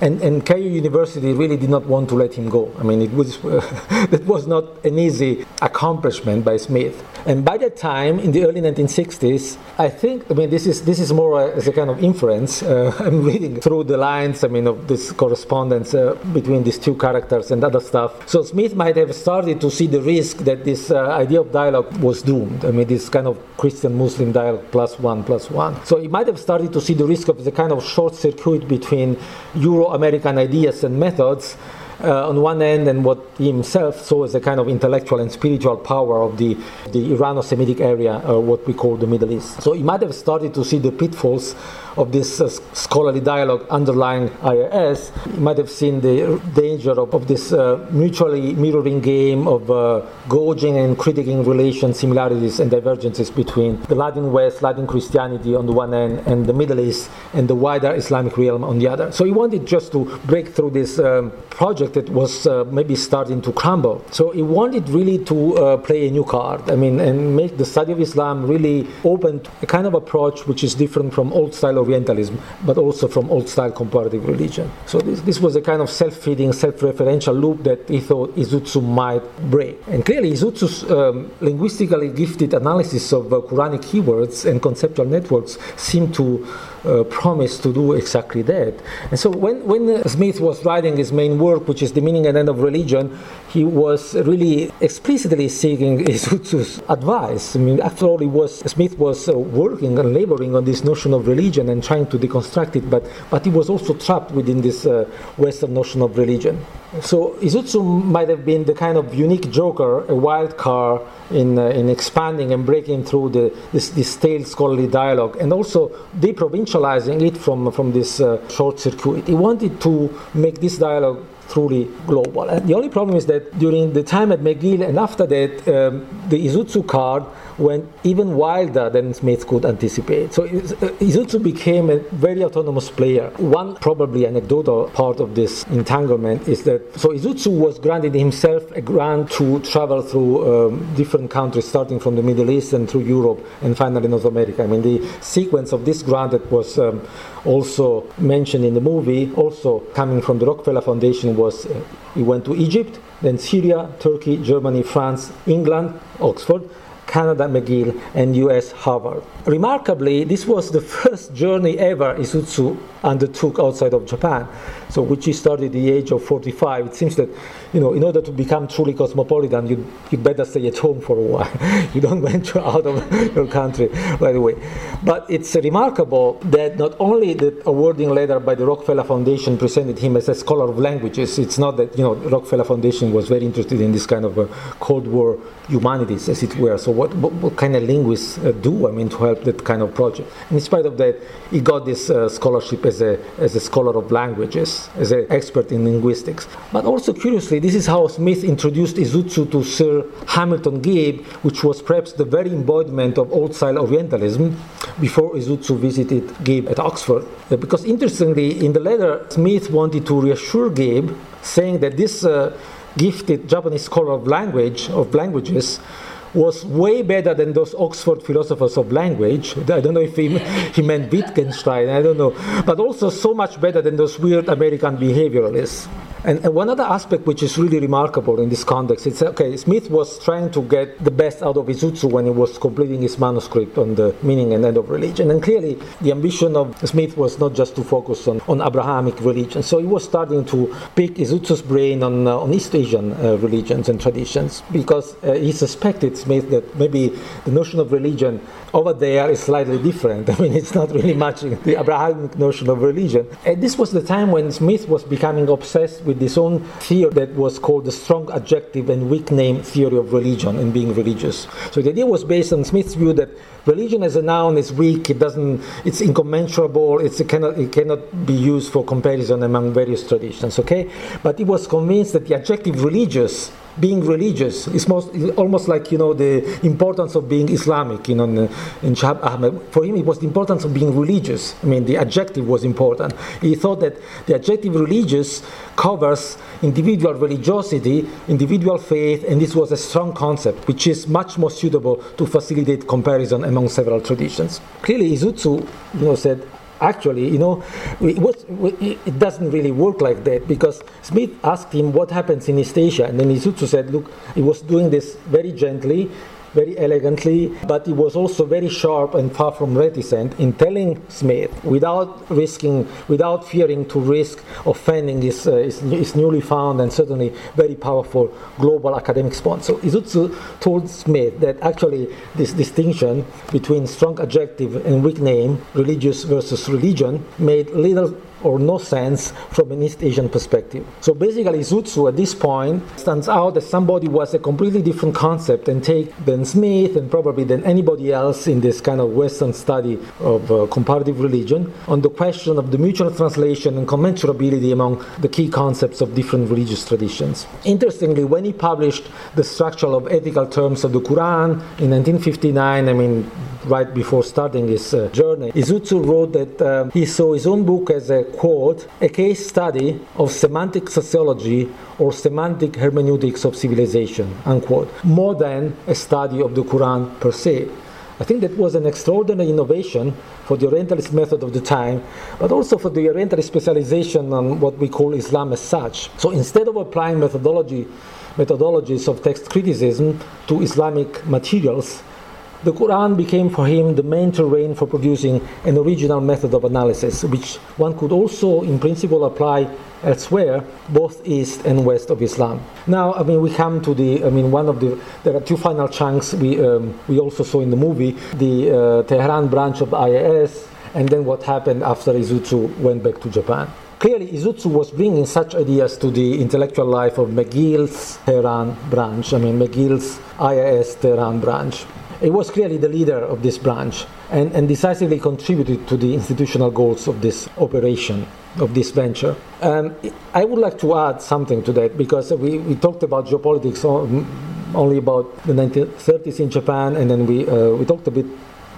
and, and Keio University really did not want to let him go. I mean, it was, that was not an easy accomplishment by Smith. And by that time, in the early 1960s, I think, I mean, this is, this is more as a kind of inference. Uh, I'm reading through the lines, I mean, of this correspondence uh, between these two characters and other stuff. So Smith might have started to see the risk that this uh, idea of dialogue was doomed. I mean, this kind of Christian Muslim dialogue plus one plus one. So he might have started to see the risk of the kind of short circuit between Euro American ideas and methods uh, on one end and what he himself saw as a kind of intellectual and spiritual power of the, the Irano-Semitic area, uh, what we call the Middle East. So he might have started to see the pitfalls of this uh, scholarly dialogue underlying IIS. He might have seen the danger of, of this uh, mutually mirroring game of uh, gauging and critiquing relations, similarities, and divergences between the Latin West, Latin Christianity on the one end, and the Middle East and the wider Islamic realm on the other. So he wanted just to break through this um, project that was uh, maybe starting to crumble. So he wanted really to uh, play a new card. I mean, and make the study of Islam really open to a kind of approach which is different from old style Orientalism, but also from old style comparative religion. So this, this was a kind of self-feeding, self-referential loop that he thought Izutsu might break. And clearly, Izutsu's um, linguistically gifted analysis of uh, Quranic keywords and conceptual networks seemed to uh, promise to do exactly that. And so when, when Smith was writing his main work, which is The Meaning and End of Religion, he was really explicitly seeking Izutsu's advice. I mean, after all, was, Smith was uh, working and laboring on this notion of religion and trying to deconstruct it, but, but he was also trapped within this uh, Western notion of religion. So Izutsu might have been the kind of unique joker, a wild card in, uh, in expanding and breaking through the, this, this stale scholarly dialogue and also deprovincializing it from, from this uh, short circuit. He wanted to make this dialogue truly global. And the only problem is that during the time at McGill and after that, um, the Izutsu card went even wilder than Smith could anticipate. So uh, Izutsu became a very autonomous player. One probably anecdotal part of this entanglement is that so Izutsu was granted himself a grant to travel through um, different countries, starting from the Middle East and through Europe and finally North America. I mean, the sequence of this grant that was um, also mentioned in the movie, also coming from the Rockefeller Foundation, was uh, he went to Egypt, then Syria, Turkey, Germany, France, England, Oxford Canada McGill, and US Harvard. Remarkably, this was the first journey ever Izutsu undertook outside of Japan, so which he started at the age of 45. It seems that, you know, in order to become truly cosmopolitan, you you better stay at home for a while. you don't venture out of your country right away. But it's remarkable that not only the awarding letter by the Rockefeller Foundation presented him as a scholar of languages. It's not that you know Rockefeller Foundation was very interested in this kind of a Cold War humanities, as it were. So what, what, what kind of linguists uh, do, I mean, to help that kind of project? And in spite of that, he got this uh, scholarship as a, as a scholar of languages, as an expert in linguistics. But also, curiously, this is how Smith introduced Izutsu to Sir Hamilton Gibb, which was perhaps the very embodiment of old-style Orientalism before Izutsu visited Gibb at Oxford. Uh, because interestingly, in the letter, Smith wanted to reassure Gibb, saying that this uh, gifted Japanese scholar of language of languages was way better than those Oxford philosophers of language. I don't know if he, he meant Wittgenstein, I don't know. But also so much better than those weird American behavioralists. And, and, one other aspect which is really remarkable in this context, it's okay, Smith was trying to get the best out of Izutsu when he was completing his manuscript on the meaning and end of religion. And clearly, the ambition of Smith was not just to focus on, on Abrahamic religion. So he was starting to pick Izutsu's brain on, uh, on East Asian uh, religions and traditions because uh, he suspected, Smith, that maybe the notion of religion over there is slightly different. I mean, it's not really matching the Abrahamic notion of religion. And this was the time when Smith was becoming obsessed with with his own theory that was called the strong adjective and weak name theory of religion and being religious. So the idea was based on Smith's view that religion as a noun is weak, it doesn't, it's incommensurable, it's, it, cannot, it cannot be used for comparison among various traditions, okay? But he was convinced that the adjective religious being religious is most, almost like you know the importance of being Islamic. You know, in Shahab Ahmed, for him it was the importance of being religious. I mean, the adjective was important. He thought that the adjective religious covers individual religiosity, individual faith, and this was a strong concept, which is much more suitable to facilitate comparison among several traditions. Clearly, Izutsu you know, said actually, you know, it, was, it doesn't really work like that because Smith asked him what happens in East Asia, and then Izutsu said, look, he was doing this very gently very elegantly, but he was also very sharp and far from reticent in telling Smith, without risking, without fearing to risk offending his, uh, his, his, newly found and certainly very powerful global academic sponsor. Izutsu told Smith that actually this distinction between strong adjective and weak name, religious versus religion, made little or no sense from an East Asian perspective. So basically, Izutsu at this point stands out as somebody who has a completely different concept and take than Smith and probably than anybody else in this kind of Western study of uh, comparative religion on the question of the mutual translation and commensurability among the key concepts of different religious traditions. Interestingly, when he published the structure of ethical terms of the Quran in 1959, I mean, right before starting his uh, journey, Izutsu wrote that uh, he saw his own book as a quote, a case study of semantic sociology or semantic hermeneutics of civilization, unquote, more than a study of the Quran per se. I think that was an extraordinary innovation for the Orientalist method of the time, but also for the Orientalist specialization on what we call Islam as such. So instead of applying methodology, methodologies of text criticism to Islamic materials, the Quran became for him the main terrain for producing an original method of analysis, which one could also, in principle, apply elsewhere, both east and west of Islam. Now, I mean, we come to the, I mean, one of the, there are two final chunks we, um, we also saw in the movie, the uh, Tehran branch of IIS, and then what happened after Izutsu went back to Japan. Clearly, Izutsu was bringing such ideas to the intellectual life of McGill's Tehran branch, I mean, McGill's IIS Tehran branch. He was clearly the leader of this branch and, and decisively contributed to the institutional goals of this operation, of this venture. Um, I would like to add something to that because we, we talked about geopolitics only about the 1930s in Japan, and then we, uh, we talked a bit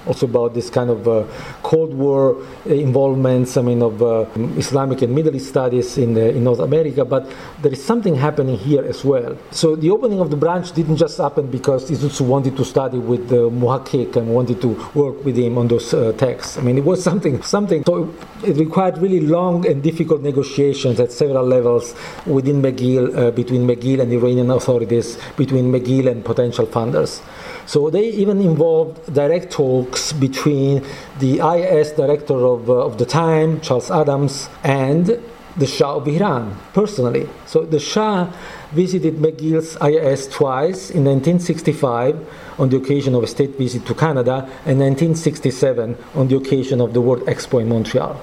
also about this kind of uh, Cold War involvements, I mean, of uh, Islamic and Middle East studies in, in North America, but there is something happening here as well. So the opening of the branch didn't just happen because Izutsu wanted to study with uh, Muhakkik and wanted to work with him on those uh, texts. I mean, it was something, something. So it required really long and difficult negotiations at several levels within McGill, uh, between McGill and Iranian authorities, between McGill and potential funders. So they even involved direct talks between the IS director of, uh, of the time, Charles Adams, and the Shah of Iran personally. So the Shah visited McGill's IIS twice in 1965 on the occasion of a state visit to Canada and 1967 on the occasion of the World Expo in Montreal.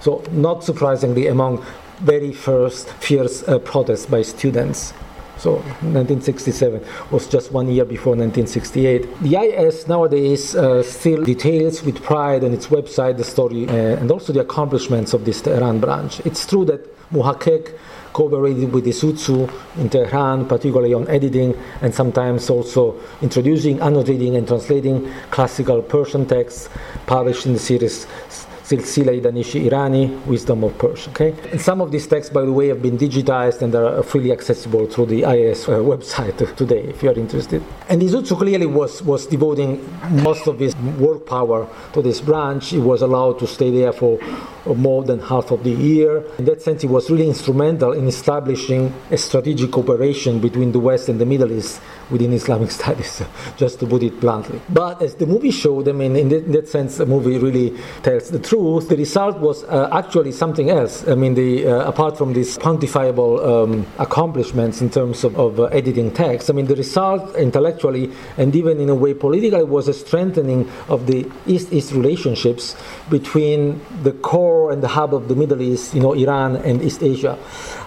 So, not surprisingly, among very first fierce uh, protests by students. So 1967 was just one year before 1968. The IS nowadays uh, still details with pride on its website the story uh, and also the accomplishments of this Tehran branch. It's true that Muhakkik cooperated with Izutsu in Tehran, particularly on editing and sometimes also introducing, annotating, and translating classical Persian texts published in the series Silsila Danishi Irani, Wisdom of Persia. Okay? And some of these texts, by the way, have been digitized and are freely accessible through the IIS uh, website today, if you are interested. And Izutsu clearly was, was devoting most of his work power to this branch. He was allowed to stay there for more than half of the year. In that sense, he was really instrumental in establishing a strategic cooperation between the West and the Middle East within Islamic studies, just to put it bluntly. But as the movie showed, I mean, in that, sense, the movie really tells the truth. The result was uh, actually something else. I mean, the, uh, apart from these quantifiable um, accomplishments in terms of, of uh, editing text, I mean, the result intellectually and even in a way politically was a strengthening of the East-East relationships between the core and the hub of the Middle East, you know, Iran and East Asia,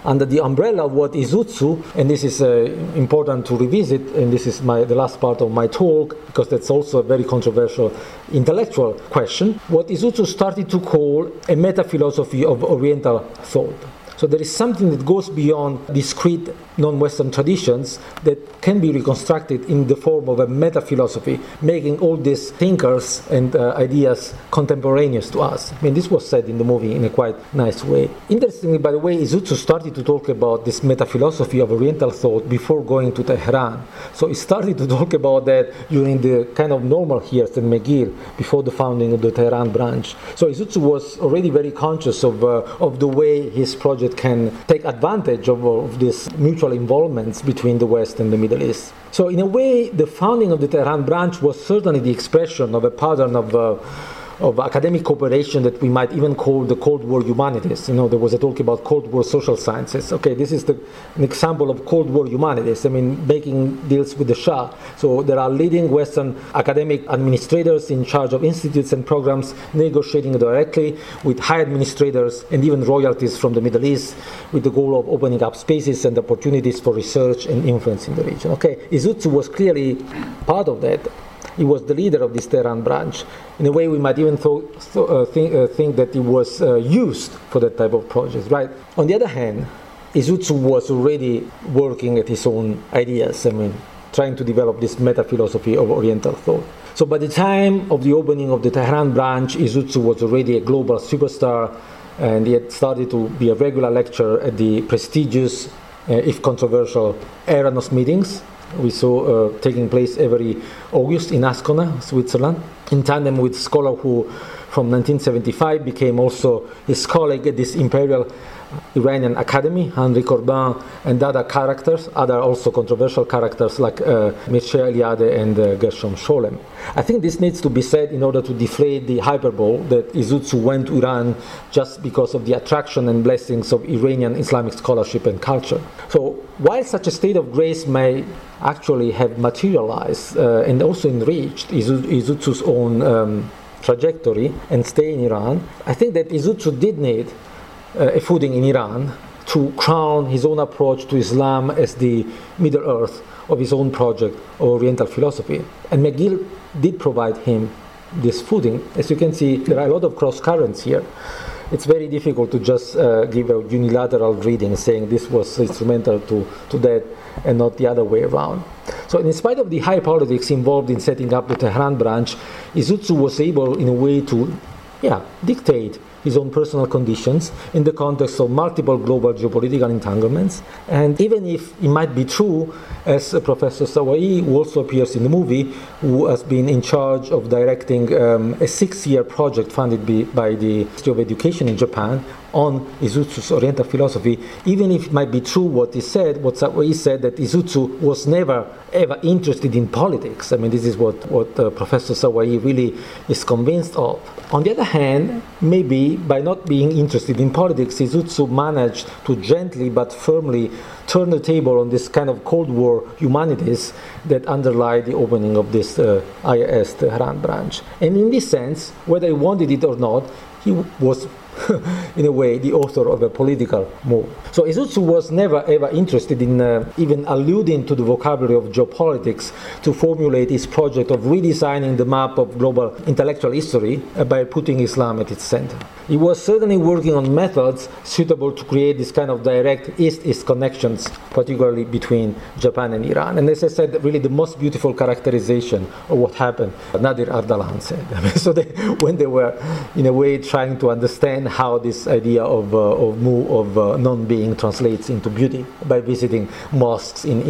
under the umbrella of what Izutsu, and this is uh, important to revisit, and this is my, the last part of my talk, because that's also a very controversial intellectual question, what Izutsu started to call a meta philosophy of Oriental thought. So there is something that goes beyond discrete non-Western traditions that can be reconstructed in the form of a meta-philosophy, making all these thinkers and uh, ideas contemporaneous to us. I mean, this was said in the movie in a quite nice way. Interestingly, by the way, Izutsu started to talk about this meta-philosophy of Oriental thought before going to Tehran. So he started to talk about that during the kind of normal years in McGill, before the founding of the Tehran branch. So Izutsu was already very conscious of, uh, of the way his project can take advantage of, of this mutual mutual involvements between the West and the Middle East. So, in a way, the founding of the Tehran branch was certainly the expression of a pattern of. Uh, of academic cooperation that we might even call the Cold War humanities. You know, there was a talk about Cold War social sciences. Okay, this is the, an example of Cold War humanities. I mean, making deals with the Shah. So there are leading Western academic administrators in charge of institutes and programs negotiating directly with high administrators and even royalties from the Middle East with the goal of opening up spaces and opportunities for research and influence in the region. Okay, Izutsu was clearly part of that. He was the leader of this Tehran branch. In a way, we might even th- th- uh, think, uh, think, that he was uh, used for that type of projects, right? On the other hand, Izutsu was already working at his own ideas. I mean, trying to develop this meta philosophy of Oriental thought. So by the time of the opening of the Tehran branch, Izutsu was already a global superstar, and he had started to be a regular lecturer at the prestigious, uh, if controversial, Eranos meetings we saw uh, taking place every August in Ascona, Switzerland, in tandem with scholar who from 1975 became also his colleague at this imperial Iranian Academy, Henri Corbin, and other characters, other also controversial characters like uh, Mircea Eliade and uh, Gershom Scholem. I think this needs to be said in order to deflate the hyperbole that Izutsu went to Iran just because of the attraction and blessings of Iranian Islamic scholarship and culture. So, while such a state of grace may actually have materialized uh, and also enriched Izutsu's own um, trajectory and stay in Iran, I think that Izutsu did need a footing in Iran to crown his own approach to Islam as the Middle Earth of his own project of Oriental philosophy. And McGill did provide him this footing. As you can see, there are a lot of cross currents here. It's very difficult to just uh, give a unilateral reading saying this was instrumental to, to that and not the other way around. So, in spite of the high politics involved in setting up the Tehran branch, Izutsu was able, in a way, to yeah, dictate his own personal conditions in the context of multiple global geopolitical entanglements. And even if it might be true, as Professor Sawai, who also appears in the movie, who has been in charge of directing um, a six year project funded by, by the Ministry of Education in Japan on Izutsu's Oriental philosophy, even if it might be true what he said, what he said that Izutsu was never ever interested in politics. I mean, this is what, what uh, Professor Sawai really is convinced of. On the other hand, maybe by not being interested in politics, Izutsu managed to gently but firmly turn the table on this kind of Cold War humanities that underlie the opening of this uh, Tehran branch. And in this sense, whether he wanted it or not, he was in a way, the author of a political move. So Izutsu was never ever interested in uh, even alluding to the vocabulary of geopolitics to formulate his project of redesigning the map of global intellectual history uh, by putting Islam at its center. He was certainly working on methods suitable to create this kind of direct East-East connections, particularly between Japan and Iran. And as I said, really the most beautiful characterization of what happened, Nader Ardalan said. so they, when they were, in a way, trying to understand how this idea of, uh, of, of uh, non-being translates into beauty by visiting mosques in,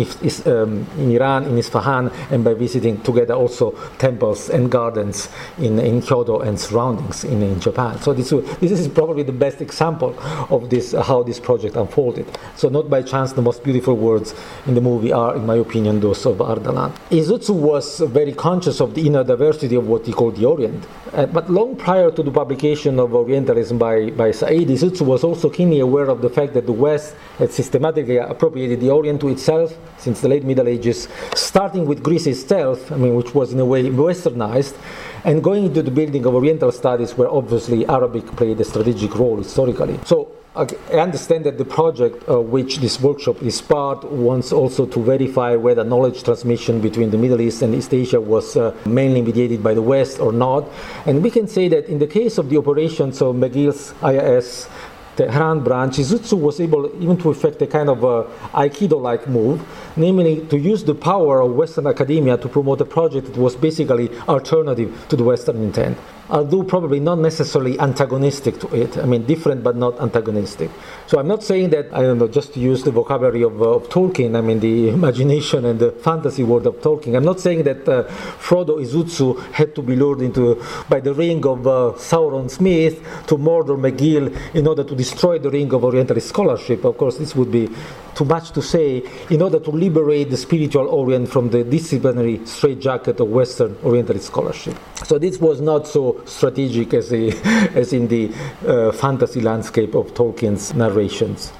um, in Iran, in Isfahan, and by visiting together also temples and gardens in, in Kyoto and surroundings in, in Japan. So this, this is probably the best example of this, uh, how this project unfolded. So not by chance the most beautiful words in the movie are, in my opinion, those of Ardalan. Izutsu was very conscious of the inner diversity of what he called the Orient. Uh, but long prior to the publication of Orientalism by, by Said, Izutsu was also keenly aware of the fact that the West had systematically appropriated the Orient to itself since the late Middle Ages, starting with Greece itself, I mean, which was in a way westernized, and going into the building of Oriental studies where obviously Arabic played a strategic role historically. So I understand that the project uh, which this workshop is part wants also to verify whether knowledge transmission between the Middle East and East Asia was uh, mainly mediated by the West or not. And we can say that in the case of the operations of McGill's IIS Tehran branch, Izutsu was able even to effect a kind of a Aikido-like move, namely to use the power of Western academia to promote a project that was basically alternative to the Western intent although probably not necessarily antagonistic to it. I mean, different but not antagonistic. So I'm not saying that, I don't know, just to use the vocabulary of, uh, of Tolkien, I mean, the imagination and the fantasy world of Tolkien. I'm not saying that uh, Frodo Izutsu had to be lured into by the ring of uh, Sauron Smith to murder McGill in order to destroy the ring of Orientalist scholarship. Of course, this would be too much to say in order to liberate the spiritual Orient from the disciplinary straitjacket of Western Orientalist scholarship. So this was not so strategic as, a, as in the uh, fantasy landscape of Tolkien's narrations.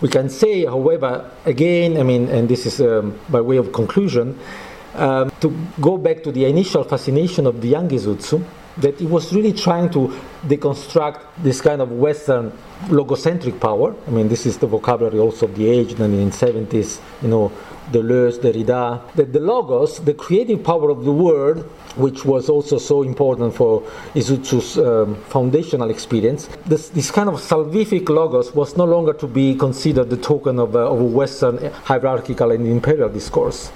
We can say, however, again, I mean, and this is um, by way of conclusion, um, to go back to the initial fascination of the young Izutsu, that he was really trying to deconstruct this kind of Western logocentric power. I mean, this is the vocabulary also of the age, the 1970s, you know, Deleuze, Derrida, that the logos, the creative power of the word, which was also so important for Izutsu's um, foundational experience, this, this, kind of salvific logos was no longer to be considered the token of, uh, of a Western hierarchical and imperial discourse.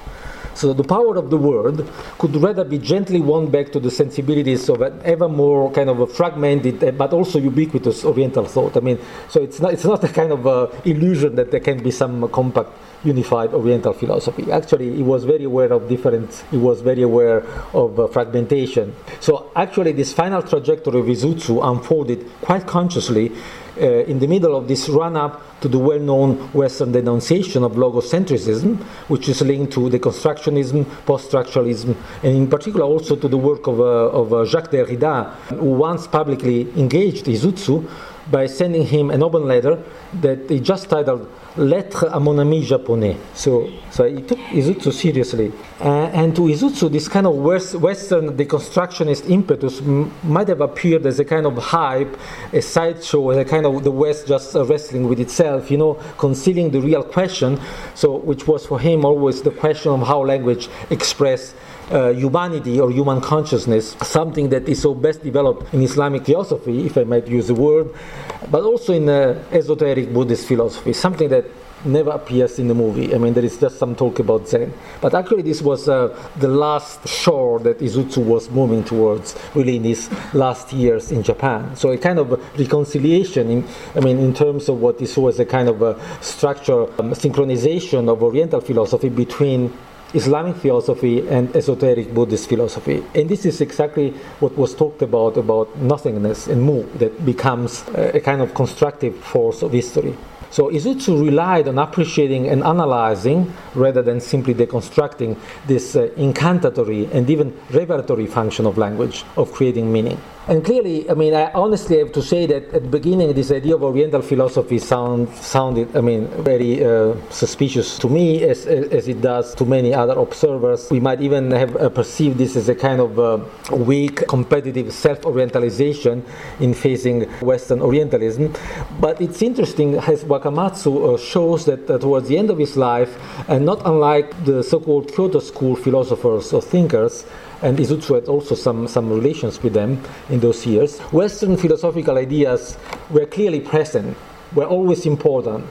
So the power of the word could rather be gently won back to the sensibilities of an ever more kind of a fragmented eh, but also ubiquitous Oriental thought. I mean, so it's not, it's not a kind of uh, illusion that there can be some compact unified Oriental philosophy. Actually, he was very aware of difference. He was very aware of uh, fragmentation. So actually, this final trajectory of Izutsu unfolded quite consciously uh, in the middle of this run up to the well known Western denunciation of logocentrism, which is linked to deconstructionism, post structuralism, and in particular also to the work of, uh, of uh, Jacques Derrida, who once publicly engaged Izutsu by sending him an open letter that he just titled Lettre à mon ami japonais. So, so he took Izutsu seriously. Uh, and to Izutsu, this kind of West, Western deconstructionist impetus m- might have appeared as a kind of hype, a sideshow, as a kind of the West just uh, wrestling with itself, you know, concealing the real question. So, which was for him always the question of how language express uh, humanity or human consciousness, something that is so best developed in Islamic philosophy, if I might use the word, but also in uh, esoteric Buddhist philosophy, something that never appears in the movie. I mean, there is just some talk about Zen. But actually, this was uh, the last shore that Izutsu was moving towards, really, in his last years in Japan. So, a kind of reconciliation, in, I mean, in terms of what he saw as a kind of a structure, um, synchronization of Oriental philosophy between Islamic philosophy and esoteric Buddhist philosophy. And this is exactly what was talked about about nothingness and mu that becomes a kind of constructive force of history. So Izutsu relied on appreciating and analyzing rather than simply deconstructing this uh, incantatory and even revelatory function of language, of creating meaning. And clearly, I mean, I honestly have to say that at the beginning, this idea of Oriental philosophy sound, sounded, I mean, very uh, suspicious to me, as, as it does to many other observers. We might even have uh, perceived this as a kind of uh, weak, competitive self-orientalization in facing Western Orientalism. But it's interesting, as Wakamatsu uh, shows that uh, towards the end of his life, and not unlike the so-called Kyoto school philosophers or thinkers, and Izutsu had also some, some relations with them in those years. Western philosophical ideas were clearly present, were always important,